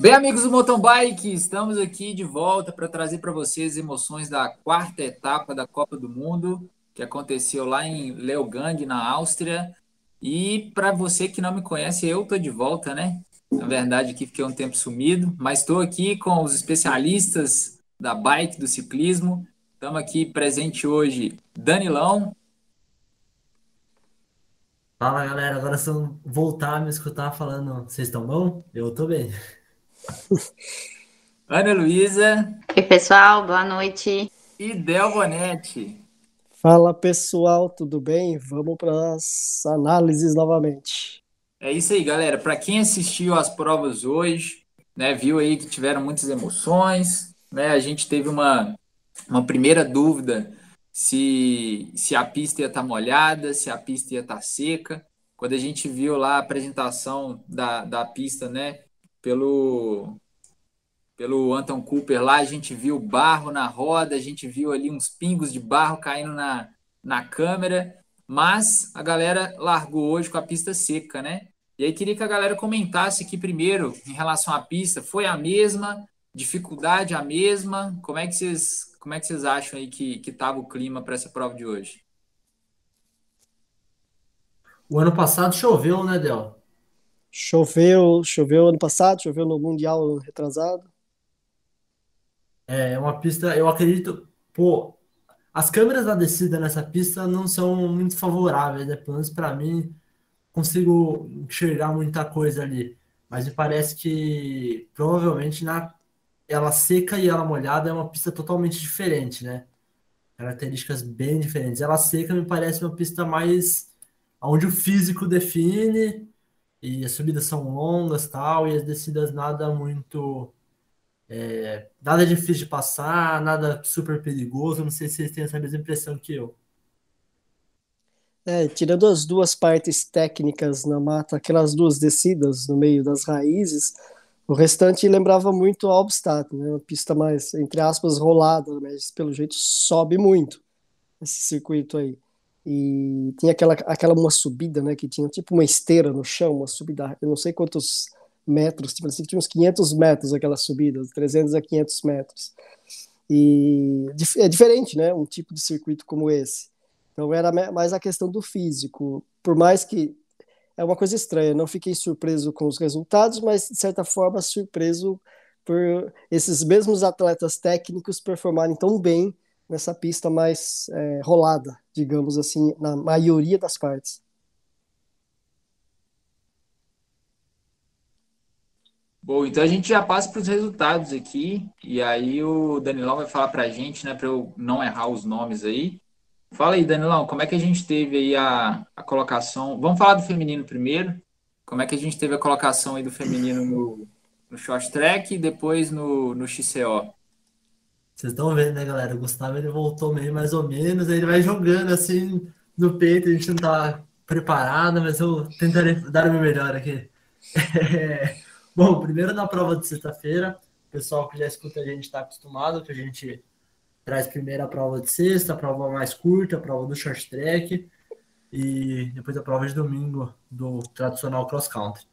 Bem, amigos do Mountain Bike, estamos aqui de volta para trazer para vocês emoções da quarta etapa da Copa do Mundo, que aconteceu lá em Leogang, na Áustria. E para você que não me conhece, eu tô de volta, né? Na verdade, aqui fiquei um tempo sumido, mas estou aqui com os especialistas da bike, do ciclismo. Estamos aqui presente hoje, Danilão. Fala galera, agora eu voltar a me escutar falando, vocês estão bom? Eu tô bem. Ana Luísa. Oi, pessoal, boa noite. E Del Bonetti. Fala pessoal, tudo bem? Vamos para as análises novamente. É isso aí, galera. Para quem assistiu às provas hoje, né, viu aí que tiveram muitas emoções, né? A gente teve uma, uma primeira dúvida se, se a pista ia estar tá molhada, se a pista ia estar tá seca. Quando a gente viu lá a apresentação da, da pista, né, pelo pelo Anton Cooper lá, a gente viu barro na roda, a gente viu ali uns pingos de barro caindo na, na câmera, mas a galera largou hoje com a pista seca, né? E aí queria que a galera comentasse aqui primeiro em relação à pista, foi a mesma, dificuldade a mesma, como é que vocês, como é que vocês acham aí que que o clima para essa prova de hoje? O ano passado choveu, né, Del? Choveu, choveu ano passado, choveu no Mundial retrasado. É uma pista, eu acredito, pô, as câmeras da descida nessa pista não são muito favoráveis, né? Pelo menos para mim, consigo enxergar muita coisa ali. Mas me parece que provavelmente na ela seca e ela molhada é uma pista totalmente diferente, né? Características bem diferentes. Ela seca me parece uma pista mais onde o físico define e as subidas são longas tal, e as descidas nada muito. É, nada difícil de passar, nada super perigoso. Não sei se vocês têm essa mesma impressão que eu. É, tirando as duas partes técnicas na mata, aquelas duas descidas no meio das raízes, o restante lembrava muito a Albstadt, né? Uma pista mais, entre aspas, rolada, mas pelo jeito sobe muito esse circuito aí. E tinha aquela, aquela uma subida, né, que tinha tipo uma esteira no chão, uma subida, eu não sei quantos metros, tipo assim, tinha uns 500 metros aquela subida, 300 a 500 metros. E é diferente, né, um tipo de circuito como esse. Então era mais a questão do físico, por mais que é uma coisa estranha, não fiquei surpreso com os resultados, mas de certa forma surpreso por esses mesmos atletas técnicos performarem tão bem nessa pista mais é, rolada, digamos assim, na maioria das partes. Bom, então a gente já passa para os resultados aqui, e aí o Danilão vai falar para a gente, né, para eu não errar os nomes aí. Fala aí, Danilão, como é que a gente teve aí a, a colocação? Vamos falar do feminino primeiro. Como é que a gente teve a colocação aí do feminino no, no short track e depois no, no XCO? Vocês estão vendo, né, galera? O Gustavo ele voltou meio mais ou menos, aí ele vai jogando assim no peito, a gente não tá preparado, mas eu tentarei dar o meu melhor aqui. É... Bom, primeiro na prova de sexta-feira, o pessoal que já escuta a gente está acostumado, que a gente traz primeiro a prova de sexta, a prova mais curta, a prova do short track e depois a prova de domingo do tradicional cross country.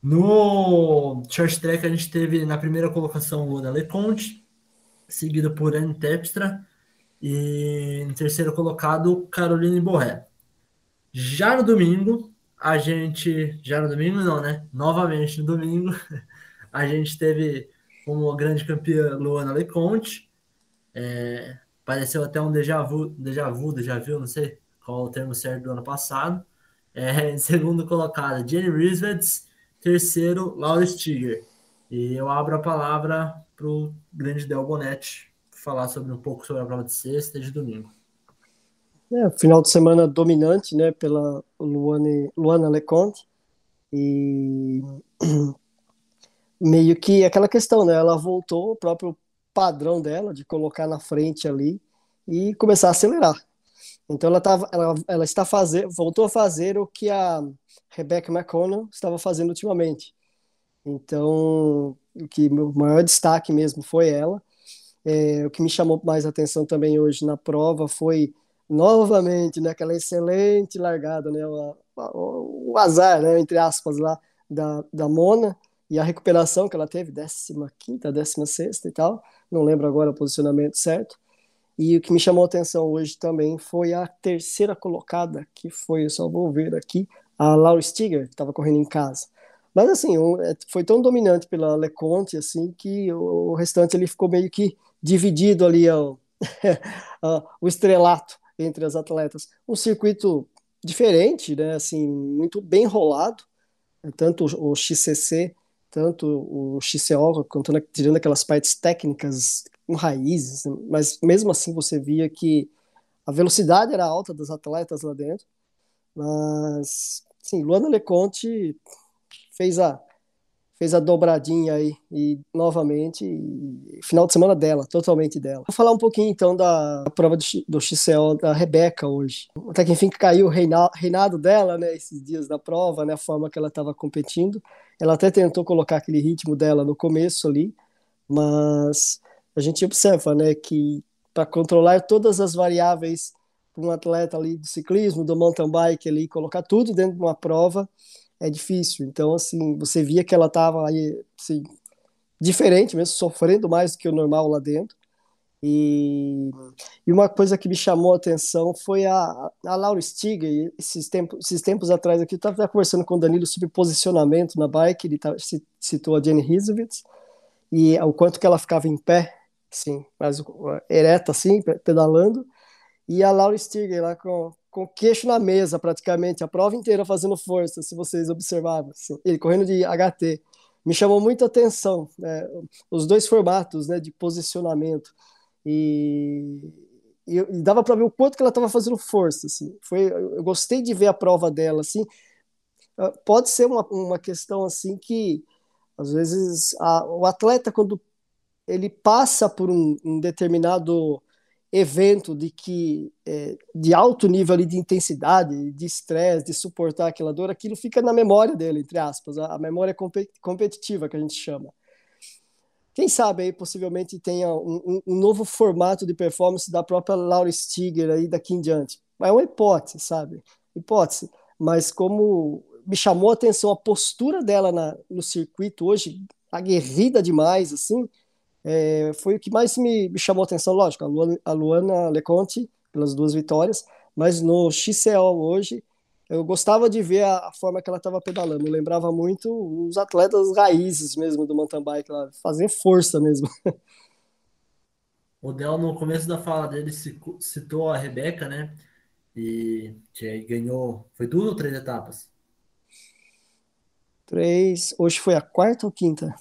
No short track a gente teve na primeira colocação o Ana Leconte, seguido por Anne Tepstra e em terceiro colocado Caroline Borré. Já no domingo, a gente. Já no domingo, não, né? Novamente no domingo, a gente teve como grande campeã Luana Leconte. É, pareceu até um déjà vu, déjà vu, déjà vu, não sei qual é o termo certo do ano passado. É, em segundo colocado, Jenny Risvets. Terceiro, Laura Stiger. E eu abro a palavra para o grande Del Bonetti falar sobre um pouco sobre a prova de sexta e de domingo. É, final de semana dominante, né, pela Luane, Luana Leconte e meio que aquela questão, né, ela voltou o próprio padrão dela de colocar na frente ali e começar a acelerar. Então ela tava, ela, ela está fazendo, voltou a fazer o que a Rebecca McConnell estava fazendo ultimamente, então, o que o maior destaque mesmo foi ela. É, o que me chamou mais atenção também hoje na prova foi novamente né, aquela excelente largada, né, o, o, o azar, né, entre aspas, lá da, da Mona, e a recuperação que ela teve, 15ª, 16ª e tal, não lembro agora o posicionamento certo. E o que me chamou atenção hoje também foi a terceira colocada, que foi, eu só vou ver aqui, a Laura Stiger, que estava correndo em casa. Mas assim, é, foi tão dominante pela Leconte assim que o restante ele ficou meio que dividido ali ó, o estrelato entre as atletas. Um circuito diferente, né? Assim, muito bem rolado, tanto o XCC, tanto o XCO, contando, tirando aquelas partes técnicas com raízes, mas mesmo assim você via que a velocidade era alta das atletas lá dentro, mas sim, Luana Leconte fez a fez a dobradinha aí e novamente e, final de semana dela, totalmente dela. Vou falar um pouquinho então da prova do, do XCO da Rebeca hoje. Até que enfim caiu o reinado, dela, né, esses dias da prova, né, a forma que ela estava competindo. Ela até tentou colocar aquele ritmo dela no começo ali, mas a gente observa, né, que para controlar todas as variáveis para um atleta ali de ciclismo, do mountain bike ali, colocar tudo dentro de uma prova, é difícil. Então, assim, você via que ela estava aí, assim, diferente mesmo, sofrendo mais do que o normal lá dentro. E, e uma coisa que me chamou a atenção foi a, a Laura Stiger. Esses tempos, esses tempos atrás aqui, eu estava conversando com o Danilo sobre posicionamento na bike, ele tá, citou a Jenny Hisovitz, e o quanto que ela ficava em pé, assim, mais ereta assim, pedalando, e a Laura Stiger lá com, com o queixo na mesa, praticamente, a prova inteira fazendo força, se vocês observavam. Assim, ele correndo de HT. Me chamou muita atenção né, os dois formatos né, de posicionamento. E, e, e dava para ver o quanto que ela estava fazendo força. Assim. Foi, eu gostei de ver a prova dela. Assim. Ah, pode ser uma, uma questão assim que, às vezes, a, o atleta, quando ele passa por um, um determinado evento de que é, de alto nível ali de intensidade, de estresse, de suportar aquela dor, aquilo fica na memória dele, entre aspas, a, a memória competitiva que a gente chama. Quem sabe aí possivelmente tenha um, um, um, novo formato de performance da própria Laura Stiger aí daqui em diante. É uma hipótese, sabe? Hipótese. Mas como me chamou a atenção a postura dela na, no circuito hoje, aguerrida demais, assim, é, foi o que mais me, me chamou a atenção, lógico, a Luana, a Luana Leconte, pelas duas vitórias, mas no XCO hoje, eu gostava de ver a, a forma que ela estava pedalando, lembrava muito os atletas raízes mesmo do mountain bike, lá, fazem força mesmo. O Del, no começo da fala dele, citou a Rebeca, né? E que ganhou. Foi duas ou três etapas? Três. Hoje foi a quarta ou quinta?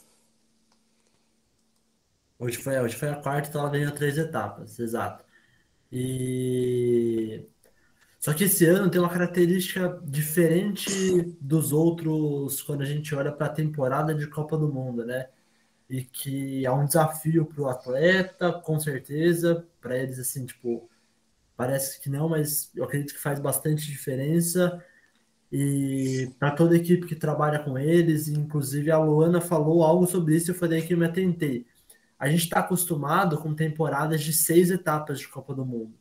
Hoje foi, hoje foi a quarta, então ela ganhou três etapas, exato. E só que esse ano tem uma característica diferente dos outros quando a gente olha para a temporada de Copa do Mundo, né? E que é um desafio para o atleta, com certeza, para eles assim, tipo, parece que não, mas eu acredito que faz bastante diferença. E para toda a equipe que trabalha com eles, inclusive a Luana falou algo sobre isso, eu falei que eu me atentei a gente está acostumado com temporadas de seis etapas de Copa do Mundo.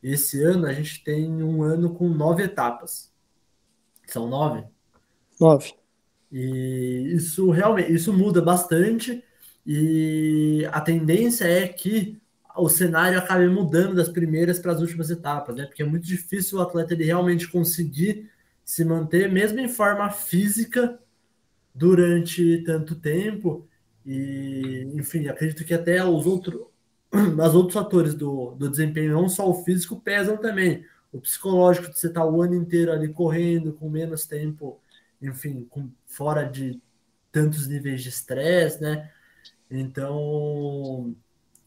Esse ano a gente tem um ano com nove etapas. São nove? Nove. E isso realmente isso muda bastante. E a tendência é que o cenário acabe mudando das primeiras para as últimas etapas, né? Porque é muito difícil o atleta ele realmente conseguir se manter, mesmo em forma física, durante tanto tempo. E, enfim, acredito que até os outros, os outros fatores do, do desempenho, não só o físico, pesam também. O psicológico de você estar o ano inteiro ali correndo, com menos tempo, enfim, com, fora de tantos níveis de estresse, né? Então,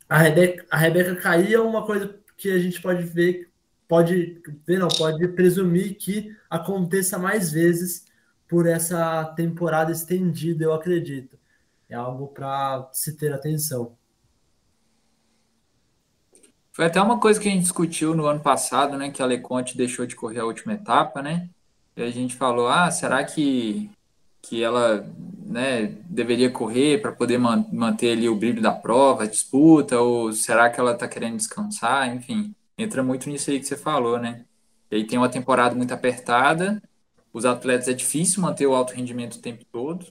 a Rebeca, a Rebeca cair é uma coisa que a gente pode ver, pode ver, não, pode presumir que aconteça mais vezes por essa temporada estendida, eu acredito é algo para se ter atenção. Foi até uma coisa que a gente discutiu no ano passado, né? Que a Leconte deixou de correr a última etapa, né? E a gente falou, ah, será que, que ela né, deveria correr para poder man manter ali o brilho da prova, a disputa, ou será que ela está querendo descansar? Enfim, entra muito nisso aí que você falou, né? E aí tem uma temporada muito apertada, os atletas é difícil manter o alto rendimento o tempo todo,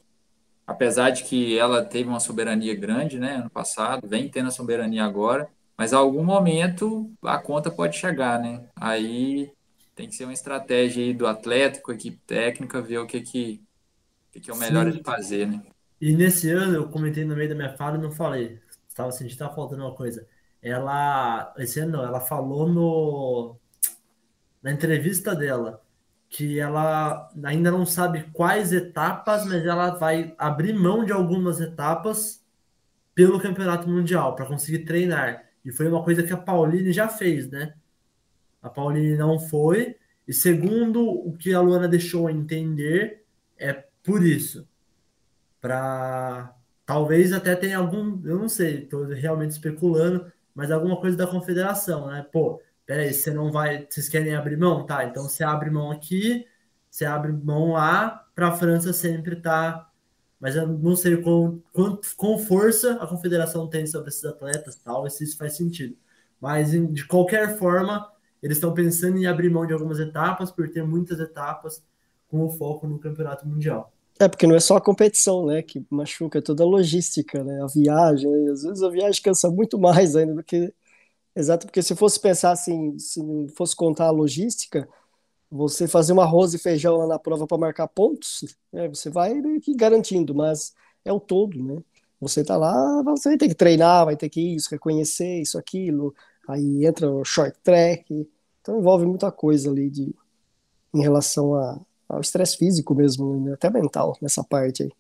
apesar de que ela teve uma soberania grande, né, ano passado, vem tendo a soberania agora, mas a algum momento a conta pode chegar, né? Aí tem que ser uma estratégia aí do atleta, com a equipe técnica, ver o que que, que, que é o melhor Sim. de fazer, né? E nesse ano eu comentei no meio da minha fala e não falei. Estava sentindo que estava faltando uma coisa. Ela, esse ano não, ela falou no na entrevista dela que ela ainda não sabe quais etapas, mas ela vai abrir mão de algumas etapas pelo campeonato mundial para conseguir treinar. E foi uma coisa que a Pauline já fez, né? A Pauline não foi, e segundo o que a Luana deixou entender, é por isso. Para talvez até tenha algum, eu não sei, estou realmente especulando, mas alguma coisa da confederação, né? Pô, peraí, você não vai, vocês querem abrir mão? Tá, então você abre mão aqui, você abre mão lá, para a França sempre tá. Mas eu não sei com, com, com força a confederação tem sobre esses atletas tal, se isso faz sentido. Mas de qualquer forma, eles estão pensando em abrir mão de algumas etapas, por ter muitas etapas com o foco no campeonato mundial. É, porque não é só a competição, né, que machuca, é toda a logística, né, a viagem, às vezes a viagem cansa muito mais ainda do que Exato, porque se fosse pensar assim, se fosse contar a logística, você fazer um arroz e feijão lá na prova para marcar pontos, né, você vai garantindo, mas é o todo, né? Você tá lá, você vai ter que treinar, vai ter que isso, reconhecer isso, aquilo, aí entra o short track, então envolve muita coisa ali de, em relação a, ao estresse físico mesmo, né? até mental nessa parte aí.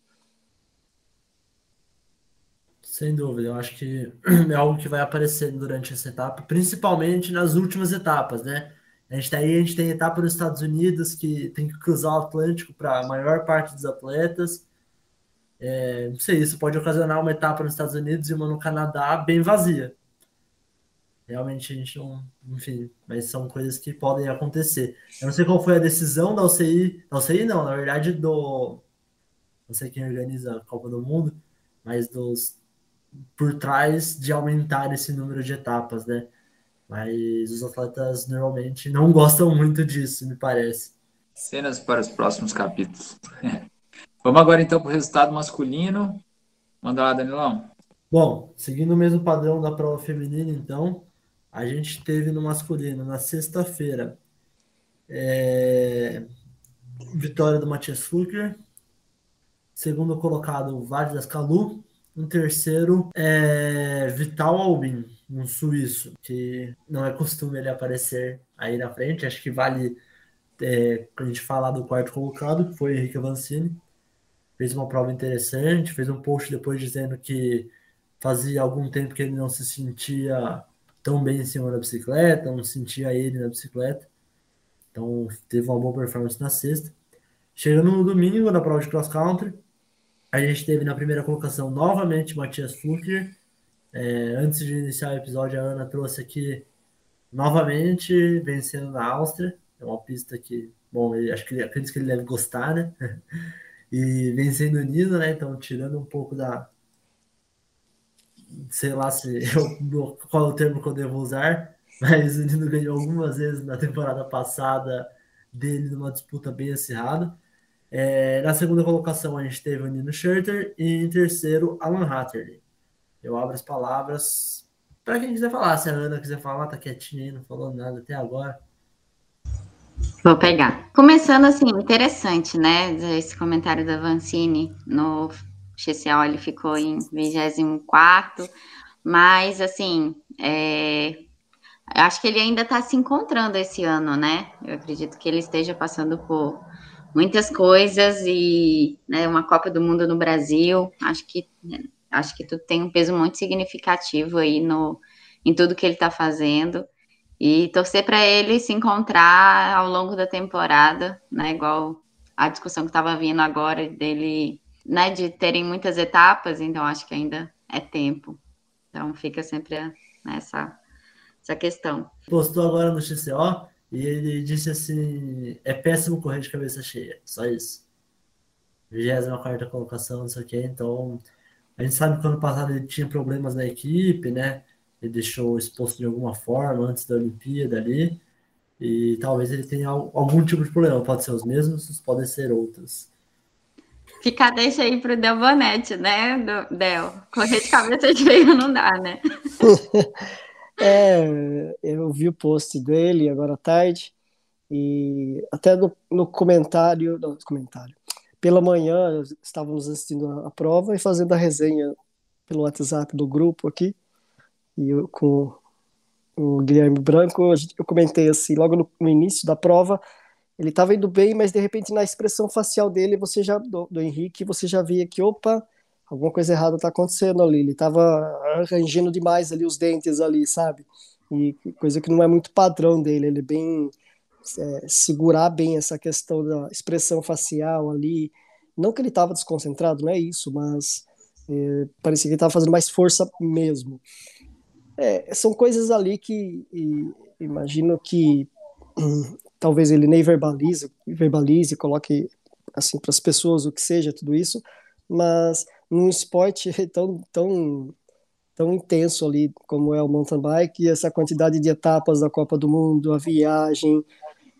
Sem dúvida, eu acho que é algo que vai aparecer durante essa etapa, principalmente nas últimas etapas, né? A gente tá aí, a gente tem etapa nos Estados Unidos que tem que cruzar o Atlântico para a maior parte dos atletas. É, não sei, isso pode ocasionar uma etapa nos Estados Unidos e uma no Canadá bem vazia. Realmente a gente não, enfim, mas são coisas que podem acontecer. Eu não sei qual foi a decisão da UCI, da UCI não, na verdade do, não sei quem organiza a Copa do Mundo, mas dos por trás de aumentar esse número de etapas, né? Mas os atletas normalmente não gostam muito disso, me parece. Cenas para os próximos capítulos. Vamos agora então para o resultado masculino. Manda lá, Danilão. Bom, seguindo o mesmo padrão da prova feminina, então, a gente teve no masculino, na sexta-feira, é... vitória do Matias Fluker, segundo colocado, o Vargas Calu, um terceiro é Vital Albin, um suíço, que não é costume ele aparecer aí na frente. Acho que vale é, a gente falar do quarto colocado, que foi Henrique Avancini. Fez uma prova interessante, fez um post depois dizendo que fazia algum tempo que ele não se sentia tão bem em cima da bicicleta, não sentia ele na bicicleta. Então teve uma boa performance na sexta. Chegando no domingo, na prova de cross country, a gente teve na primeira colocação novamente Matias Fluker. É, antes de iniciar o episódio, a Ana trouxe aqui novamente vencendo na Áustria. É uma pista que, bom, ele, acho que acredito que ele deve gostar, né? E vencendo o Nino, né? Então, tirando um pouco da. Sei lá se eu, qual é o termo que eu devo usar, mas o Nino ganhou algumas vezes na temporada passada dele numa disputa bem acirrada. É, na segunda colocação, a gente teve o Nino Schurter e em terceiro, Alan Hatterley. Eu abro as palavras para quem quiser falar. Se a Ana quiser falar, tá quietinha aí, não falou nada até agora. Vou pegar. Começando assim, interessante, né? Esse comentário da Vancini no XCO, ele ficou em 24, mas assim, é, acho que ele ainda está se encontrando esse ano, né? Eu acredito que ele esteja passando por muitas coisas e né, uma Copa do Mundo no Brasil. Acho que acho que tudo tem um peso muito significativo aí no em tudo que ele está fazendo e torcer para ele se encontrar ao longo da temporada, né? Igual a discussão que estava vindo agora dele, né? De terem muitas etapas, então acho que ainda é tempo. Então fica sempre nessa essa questão. Postou agora no XCO e ele disse assim: é péssimo correr de cabeça cheia, só isso. 24 colocação, não sei o que. Então, a gente sabe que ano passado ele tinha problemas na equipe, né? Ele deixou exposto de alguma forma antes da Olimpíada ali. E talvez ele tenha algum tipo de problema. Pode ser os mesmos, podem ser outros. Ficar deixa aí pro Del Bonete, né, Del? Correr de cabeça de veio não dá, né? é, eu vi o post dele agora à tarde e até no, no comentário, no comentário, pela manhã estávamos assistindo a, a, prova e fazendo a resenha pelo WhatsApp do grupo aqui e eu, com o Guilherme Branco, eu comentei assim, logo no, no início da prova, ele estava indo bem, mas de repente na expressão facial dele, você já do, do Henrique, você já via que opa, alguma coisa errada está acontecendo ali. Ele estava arranjando demais ali os dentes ali, sabe? E coisa que não é muito padrão dele. Ele é bem é, segurar bem essa questão da expressão facial ali. Não que ele estava desconcentrado, não é isso, mas é, parecia que ele estava fazendo mais força mesmo. É, são coisas ali que e, imagino que talvez ele nem verbalize, verbalize, coloque assim para as pessoas o que seja tudo isso, mas num esporte tão tão tão intenso ali como é o mountain bike, essa quantidade de etapas da Copa do Mundo, a viagem,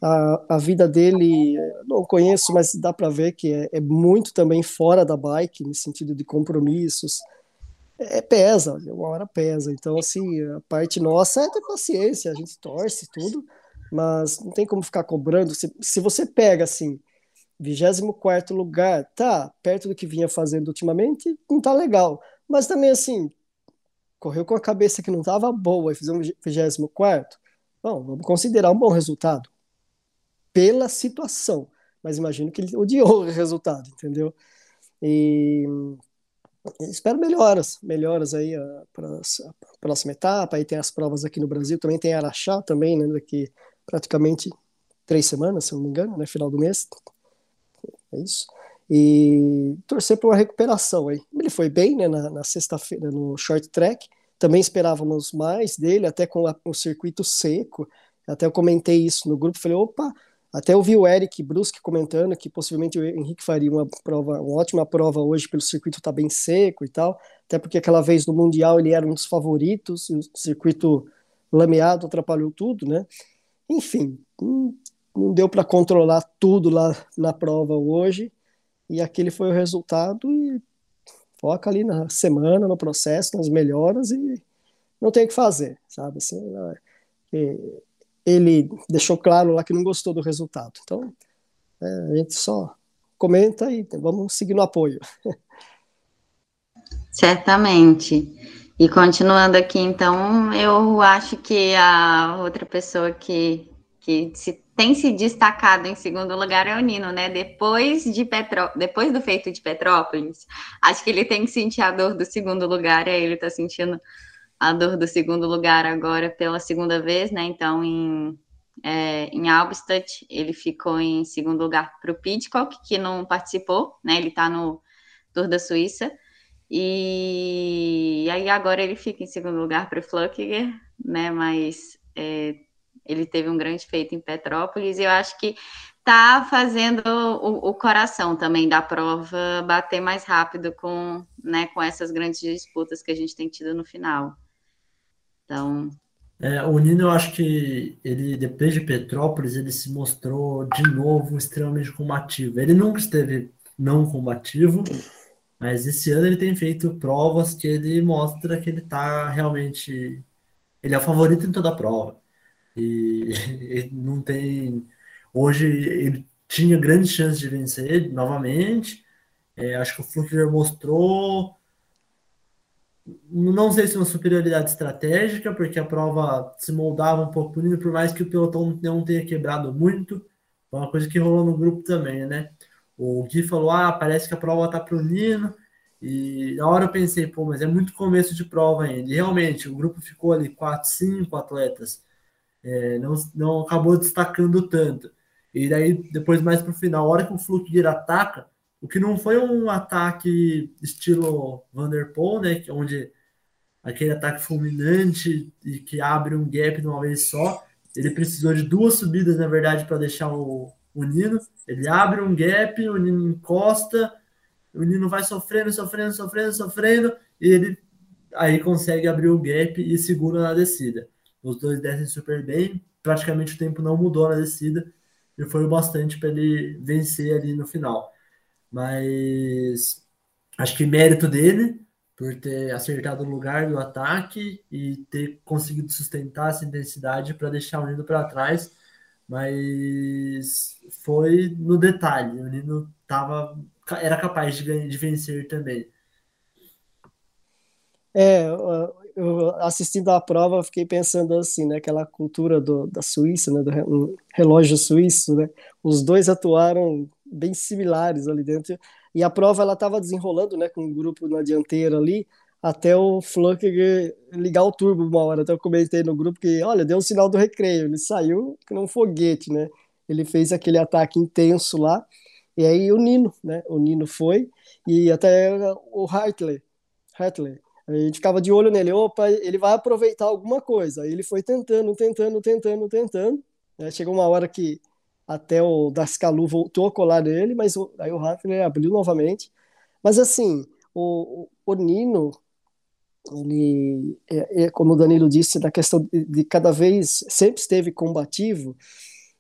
a, a vida dele, não conheço, mas dá para ver que é, é, muito também fora da bike, no sentido de compromissos. É, pesa, uma hora pesa. Então, assim, a parte nossa é ter paciência, a gente torce tudo, mas não tem como ficar cobrando. Se, se você pega assim, 24 lugar, tá perto do que vinha fazendo ultimamente, não tá legal. Mas também assim, correu com a cabeça que não tava boa e fizemos 24, bom, vamos considerar um bom resultado. Pela situação. Mas imagino que ele odiou o resultado, entendeu? E espero melhoras, melhoras aí para a próxima etapa. Aí tem as provas aqui no Brasil, também tem Araxá também, né? Daqui praticamente três semanas, se não me engano, né, final do mês. É isso. E torcer por uma recuperação aí. Ele foi bem né, na, na sexta-feira no short track. Também esperávamos mais dele, até com a, o circuito seco. Até eu comentei isso no grupo, falei, opa, até eu vi o Eric Brusque comentando que possivelmente o Henrique faria uma prova, uma ótima prova hoje pelo circuito tá bem seco e tal, até porque aquela vez no Mundial ele era um dos favoritos, o circuito lameado atrapalhou tudo, né? Enfim, não deu para controlar tudo lá na prova hoje, e aquele foi o resultado, e foca ali na semana, no processo, nas melhoras, e não tem o que fazer, sabe? Assim, é, ele deixou claro lá que não gostou do resultado. Então, é, a gente só comenta e vamos seguir no apoio. Certamente. E continuando aqui, então, eu acho que a outra pessoa que, que se, tem se destacado em segundo lugar é o Nino, né? Depois, de Petró depois do feito de Petrópolis, acho que ele tem que sentir a dor do segundo lugar, e aí ele está sentindo a dor do segundo lugar agora pela segunda vez, né? Então, em, é, em Albstadt, ele ficou em segundo lugar para o Pidcock, que não participou, né? Ele está no Tour da Suíça. E aí agora ele fica em segundo lugar para o Flukiger, né? Mas é, ele teve um grande feito em Petrópolis e eu acho que tá fazendo o, o, coração também da prova bater mais rápido com, né, com essas grandes disputas que a gente tem tido no final. Então. É, o Nino, eu acho que ele, depois de Petrópolis, ele se mostrou de novo extremamente combativo. Ele nunca esteve não combativo, mas esse ano ele tem feito provas que ele mostra que ele está realmente. Ele é o favorito em toda a prova. E não tem. Hoje ele tinha grandes chances de vencer novamente. É, acho que o Fluker mostrou. Não sei se uma superioridade estratégica, porque a prova se moldava um pouco por por mais que o pelotão não tenha quebrado muito. Foi uma coisa que rolou no grupo também, né? O Gui falou: ah, parece que a prova tá pro Nino. E na hora eu pensei, pô, mas é muito começo de prova ainda. E realmente, o grupo ficou ali 4, 5 atletas. É, não, não acabou destacando tanto. E daí, depois, mais pro final, a hora que o Flukiger ataca, o que não foi um ataque estilo Vanderpool, né? Onde aquele ataque fulminante e que abre um gap de uma vez só. Ele precisou de duas subidas, na verdade, para deixar o, o Nino. Ele abre um gap, o Nino encosta, o Nino vai sofrendo, sofrendo, sofrendo, sofrendo, e ele aí consegue abrir o gap e segura na descida. Os dois descem super bem, praticamente o tempo não mudou na descida, e foi o bastante para ele vencer ali no final. mas acho que mérito dele por ter acertado o lugar do ataque e ter conseguido sustentar essa intensidade para deixar o Nino para trás, mas foi no detalhe, o Nino tava, era capaz de, de vencer também. É, eu assistindo a prova, fiquei pensando assim, né, aquela cultura do, da Suíça, né, do relógio suíço, né, os dois atuaram bem similares ali dentro, e a prova ela estava desenrolando, né, com um grupo na dianteira ali, até o Flucker ligar o turbo uma hora, até eu comentei no grupo que, olha, deu um sinal do recreio, ele saiu com um foguete, né, ele fez aquele ataque intenso lá, e aí o Nino, né, o Nino foi, e até o Hartley, Hartley, a gente ficava de olho nele, opa, ele vai aproveitar alguma coisa. Aí ele foi tentando, tentando, tentando, tentando. Né? Chegou uma hora que até o Dascalu voltou a colar nele, mas o, aí o Raffler abriu novamente. Mas assim, o, o Nino, ele, é, é, como o Danilo disse, na questão de, de, cada vez sempre esteve combativo,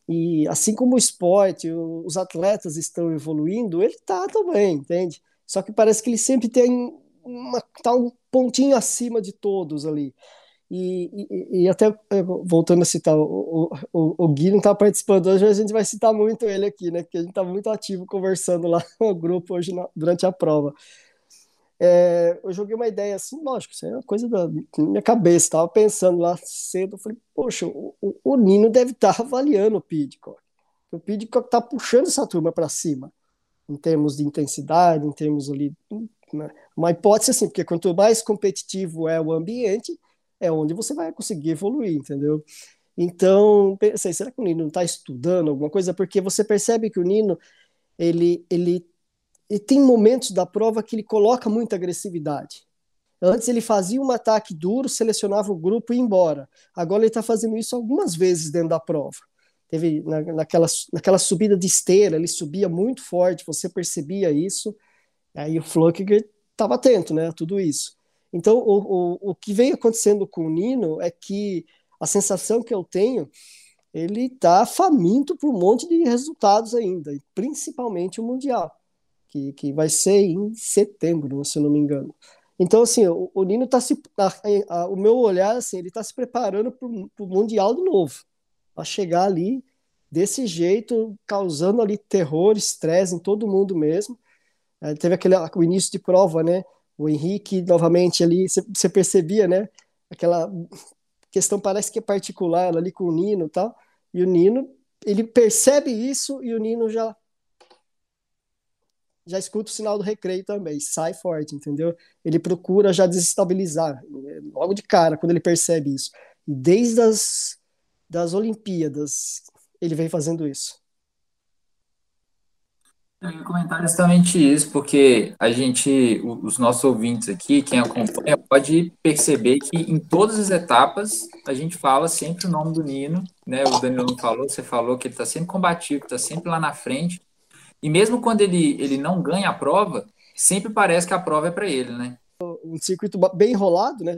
e assim como o esporte, os atletas estão evoluindo, ele tá também, entende? Só que parece que ele sempre tem uma, tá um pontinho acima de todos ali. E, e, e, até é, voltando a citar, o, o, o Gui não está participando hoje, mas a gente vai citar muito ele aqui, né? Porque a gente está muito ativo conversando lá no grupo hoje na, durante a prova. É, eu joguei uma ideia assim, lógico, isso é uma coisa da minha cabeça, estava pensando lá cedo, falei, poxa, o, o Nino deve estar tá avaliando o Pidcock. O Pidcock está puxando essa turma para cima, em termos de intensidade, em termos ali? Uma hipótese assim, porque quanto mais competitivo é o ambiente, é onde você vai conseguir evoluir, entendeu? Então, pensei, será que o Nino está estudando alguma coisa? Porque você percebe que o Nino, ele, ele, ele tem momentos da prova que ele coloca muita agressividade. Antes ele fazia um ataque duro, selecionava o grupo e ia embora. Agora ele está fazendo isso algumas vezes dentro da prova. Teve na, naquela, naquela subida de esteira, ele subia muito forte, você percebia isso. Aí o Flukiger estava atento né, a tudo isso. Então, o, o, o que vem acontecendo com o Nino é que a sensação que eu tenho, ele está faminto por um monte de resultados ainda, principalmente o Mundial, que, que vai ser em setembro, se eu não me engano. Então, assim, o, o Nino está se. A, a, o meu olhar, assim, ele está se preparando para o Mundial de novo, para chegar ali desse jeito, causando ali terror, estresse em todo mundo mesmo. É, teve aquele o início de prova, né? O Henrique novamente ali, você percebia, né? Aquela questão parece que é particular ali com o Nino e tal. E o Nino, ele percebe isso e o Nino já já escuta o sinal do recreio também, sai forte, entendeu? Ele procura já desestabilizar, logo de cara, quando ele percebe isso. Desde as das Olimpíadas, ele vem fazendo isso. Eu ia comentar justamente isso, porque a gente, os nossos ouvintes aqui, quem acompanha, pode perceber que em todas as etapas a gente fala sempre o nome do Nino, né? O Danilo falou, você falou que ele está sempre combativo, está sempre lá na frente. E mesmo quando ele, ele não ganha a prova, sempre parece que a prova é para ele, né? Um circuito bem enrolado, né?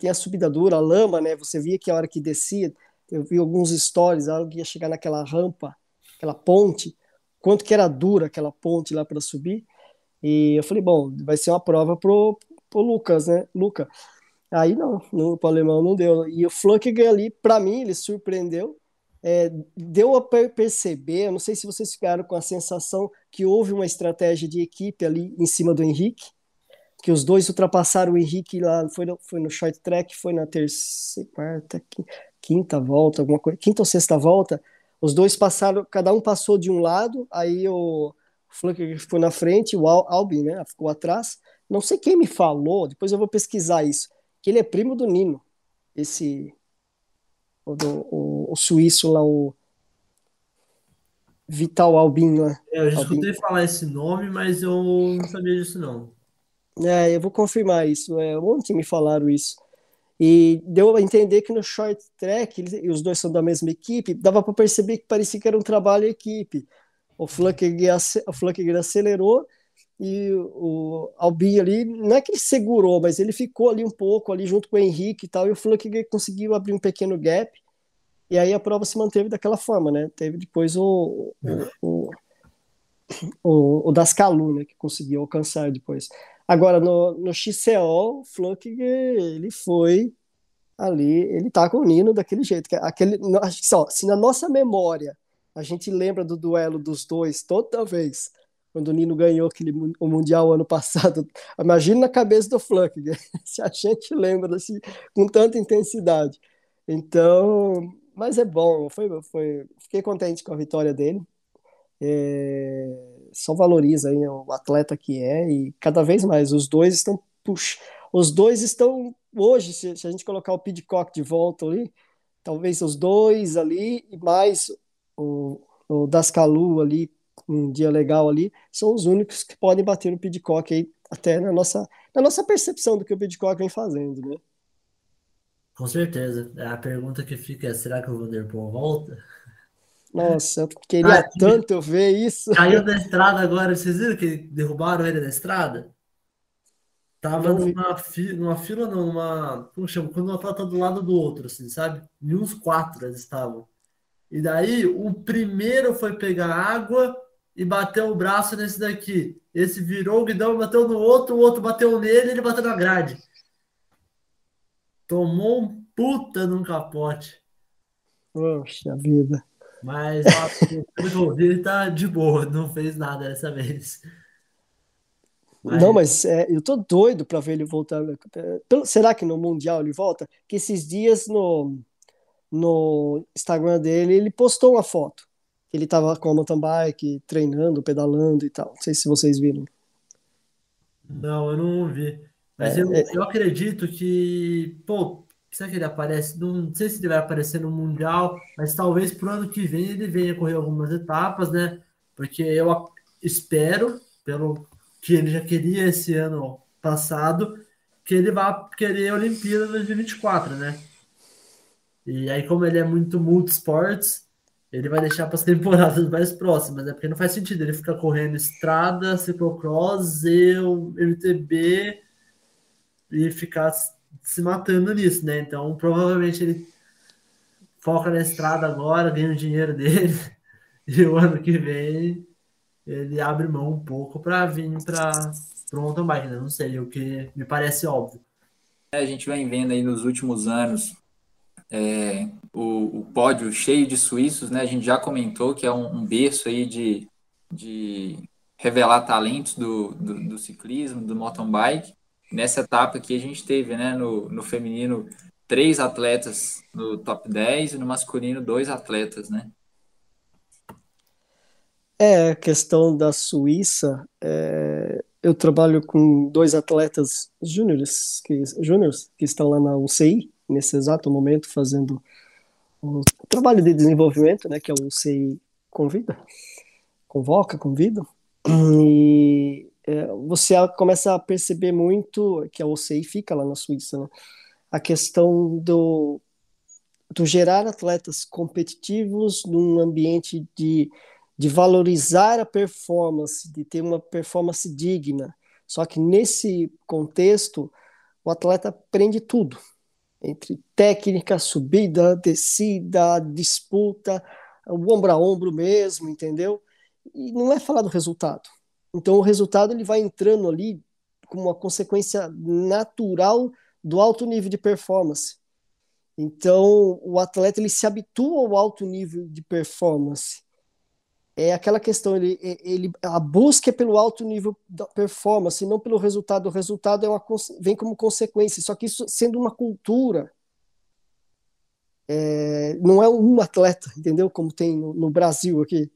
Tem a subida dura, a lama, né? Você via que a hora que descia, eu vi alguns stories, a hora que ia chegar naquela rampa, aquela ponte, quanto que era dura aquela ponte lá para subir. E eu falei, bom, vai ser uma prova pro, pro Lucas, né? Luca. Aí não, no pro alemão não deu. E o Flukiger ali, para mim, ele surpreendeu. É, deu a perceber, eu não sei se vocês ficaram com a sensação que houve uma estratégia de equipe ali em cima do Henrique, que os dois ultrapassaram o Henrique lá, foi no, foi no short track, foi na terceira, quarta, quinta volta, alguma coisa, quinta ou sexta volta, os dois passaram, cada um passou de um lado, aí o Fluker ficou na frente, o Albin, né, ficou atrás. Não sei quem me falou, depois eu vou pesquisar isso, que ele é primo do Nino, esse o, do, o, o suíço lá, o Vital Albin lá. É, eu já escutei falar esse nome, mas eu não sabia disso não. É, eu vou confirmar isso. É, ontem me falaram isso. E deu a entender que no short track, eles, e os dois são da mesma equipe, dava para perceber que parecia que era um trabalho em equipe. O o acelerou e o Albin ali, não é que ele segurou, mas ele ficou ali um pouco, ali junto com o Henrique e tal, e o Flukiger conseguiu abrir um pequeno gap, e aí a prova se manteve daquela forma, né? Teve depois o, o, o o, o né, que conseguiu alcançar depois. Agora, no, no XCO, o Flunk, ele foi ali, ele tá com o Nino daquele jeito. Que é aquele, só, se na nossa memória a gente lembra do duelo dos dois toda vez, quando o Nino ganhou aquele, o Mundial ano passado, imagina na cabeça do Flunk, se a gente lembra assim, com tanta intensidade. Então, mas é bom, foi, foi, fiquei contente com a vitória dele. É, só valoriza aí o atleta que é e cada vez mais os dois estão puxa, os dois estão hoje se, se, a gente colocar o Pidcock de volta ali, talvez os dois ali e mais o, o Dascalu ali um dia legal ali, são os únicos que podem bater no Pidcock aí até na nossa na nossa percepção do que o Pidcock vem fazendo, né? Com certeza. A pergunta que fica é: será que o Vanderpool volta? Nossa, eu queria ah, tanto ver isso. Caiu da estrada agora, vocês viram que derrubaram ele da estrada? Tava numa, fi, numa fila, não, numa. Como chama? Quando uma fila tá do lado do outro, assim, sabe? E uns quatro eles estavam. E daí o primeiro foi pegar água e bateu o braço nesse daqui. Esse virou o guidão, bateu no outro, o outro bateu nele e ele bateu na grade. Tomou um puta num capote. Poxa vida. Mas pelo ele tá de boa, não fez nada dessa vez. Mas... Não, mas é, eu tô doido para ver ele voltar. Será que no Mundial ele volta? Que esses dias no, no Instagram dele ele postou uma foto. Ele tava com a mountain bike, treinando, pedalando e tal. Não sei se vocês viram. Não, eu não vi. Mas é, eu, é... eu acredito que, pô, Será que ele aparece? Não sei se ele vai aparecer no Mundial, mas talvez pro ano que vem ele venha correr algumas etapas, né? Porque eu espero, pelo que ele já queria esse ano passado, que ele vá querer a Olimpíada 2024, né? E aí, como ele é muito multisports, ele vai deixar para as temporadas mais próximas, né? Porque não faz sentido ele ficar correndo estrada, ciclocross, eu, MTB e ficar se matando nisso, né? Então, provavelmente ele foca na estrada agora, ganha o dinheiro dele, e o ano que vem ele abre mão um pouco para vir para o mountain bike, né? Não sei, o que me parece óbvio. É, a gente vem vendo aí nos últimos anos é, o, o, pódio cheio de suíços, né? A gente já comentou que é um, um berço aí de, de revelar talentos do, do, do ciclismo, do mountain bike nessa etapa aqui a gente teve, né, no, no feminino, três atletas no top 10 e no masculino, dois atletas, né? É, a questão da Suíça, é, eu trabalho com dois atletas júniores que, júniores que estão lá na UCI, nesse exato momento, fazendo o trabalho de desenvolvimento, né, que o UCI convida, convoca, convida, e você começa a perceber muito que a OCI fica lá na Suíça, né? a questão do, do gerar atletas competitivos num ambiente de, de valorizar a performance, de ter uma performance digna. Só que nesse contexto, o atleta aprende tudo, entre técnica, subida, descida, disputa, o ombro a ombro mesmo, entendeu? E não é falar do resultado então o resultado ele vai entrando ali como uma consequência natural do alto nível de performance. Então o atleta ele se habitua ao alto nível de performance. É aquela questão, ele, ele, a busca é pelo alto nível da performance, não pelo resultado. O resultado é uma, vem como consequência, só que isso sendo uma cultura, é, não é um atleta, entendeu? Como tem no, no Brasil aqui.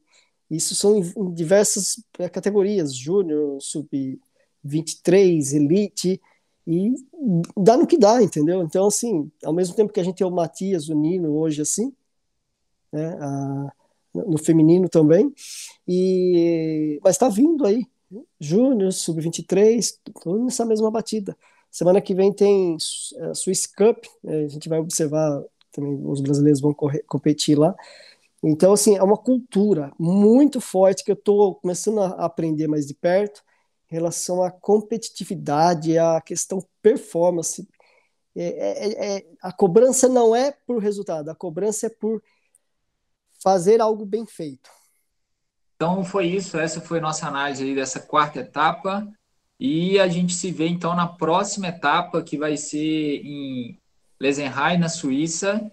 Isso são em diversas eh, categorias, júnior, sub-23, elite, e dá no que dá, entendeu? Então, assim, ao mesmo tempo que a gente tem o Matias, o Nino, hoje assim, né, a, no feminino também, e, mas está vindo aí, júnior, sub-23, tudo nessa mesma batida. Semana que vem tem a eh, Swiss Cup, né, a gente vai observar também, os brasileiros vão correr, competir lá, então, assim, é uma cultura muito forte que eu estou começando a aprender mais de perto em relação à competitividade, à questão performance. É, é, é, a cobrança não é por resultado, a cobrança é por fazer algo bem feito. Então foi isso, essa foi nossa análise dessa quarta etapa. E a gente se vê então na próxima etapa, que vai ser em Lesenheim, na Suíça,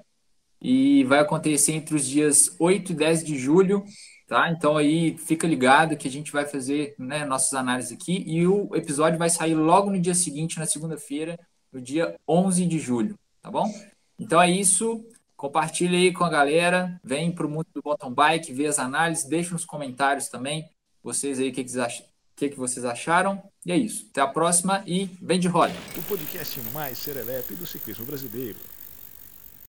e vai acontecer entre os dias 8 e 10 de julho, tá? Então aí fica ligado que a gente vai fazer né, nossas análises aqui e o episódio vai sair logo no dia seguinte, na segunda-feira, no dia 11 de julho, tá bom? Então é isso, compartilha aí com a galera, vem para o mundo do bottom bike, vê as análises, deixa nos comentários também vocês aí o que, que, que, vocês acharam. E é isso. Até a próxima e vem de roda. O podcast mais serelepe do ciclismo brasileiro.